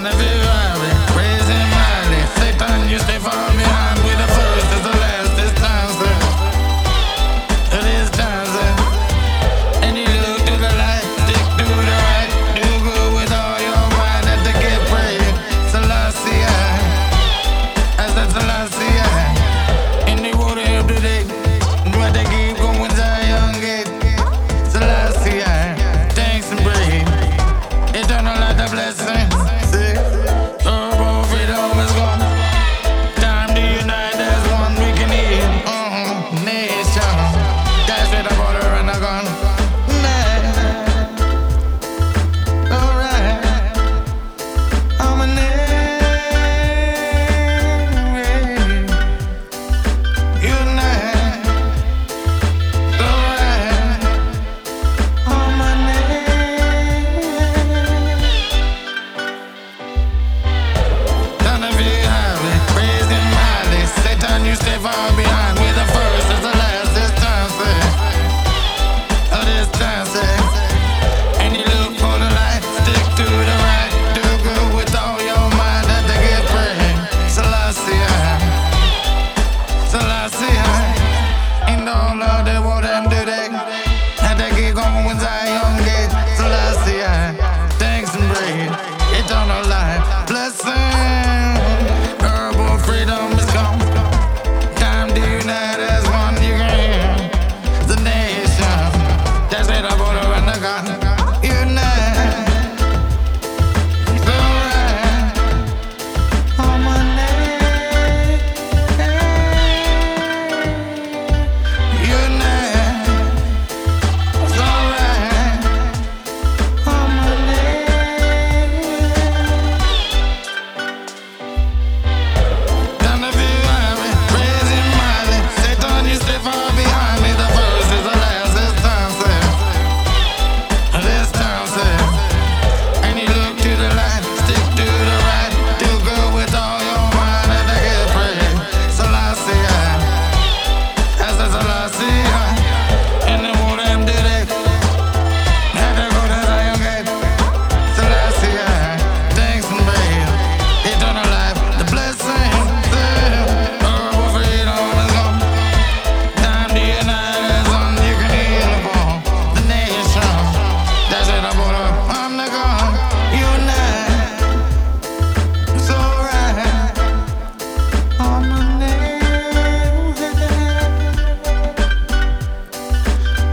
on the Ferrari, Miley. Satan, you stay for me. they fall behind. We the first, it's the last, this time set. Oh, this time. And you look for the light, stick to the right. Do good with all your mind, that they get praying. Celestia, Celestia. and all of the what them do they. And they get going with Zion Gate. Celestia. thanks and breathe. Eternal life, blessing.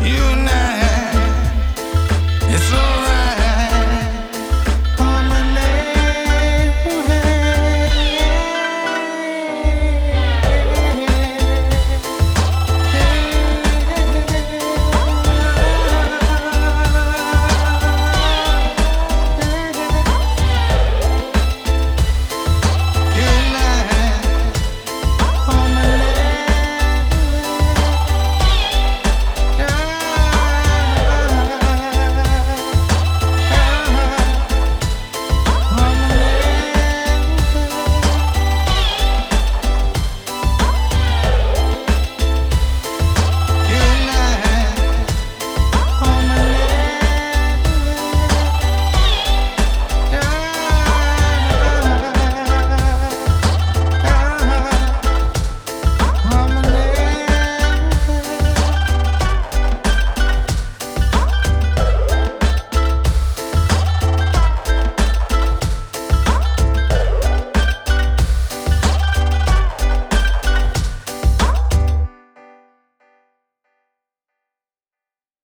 You never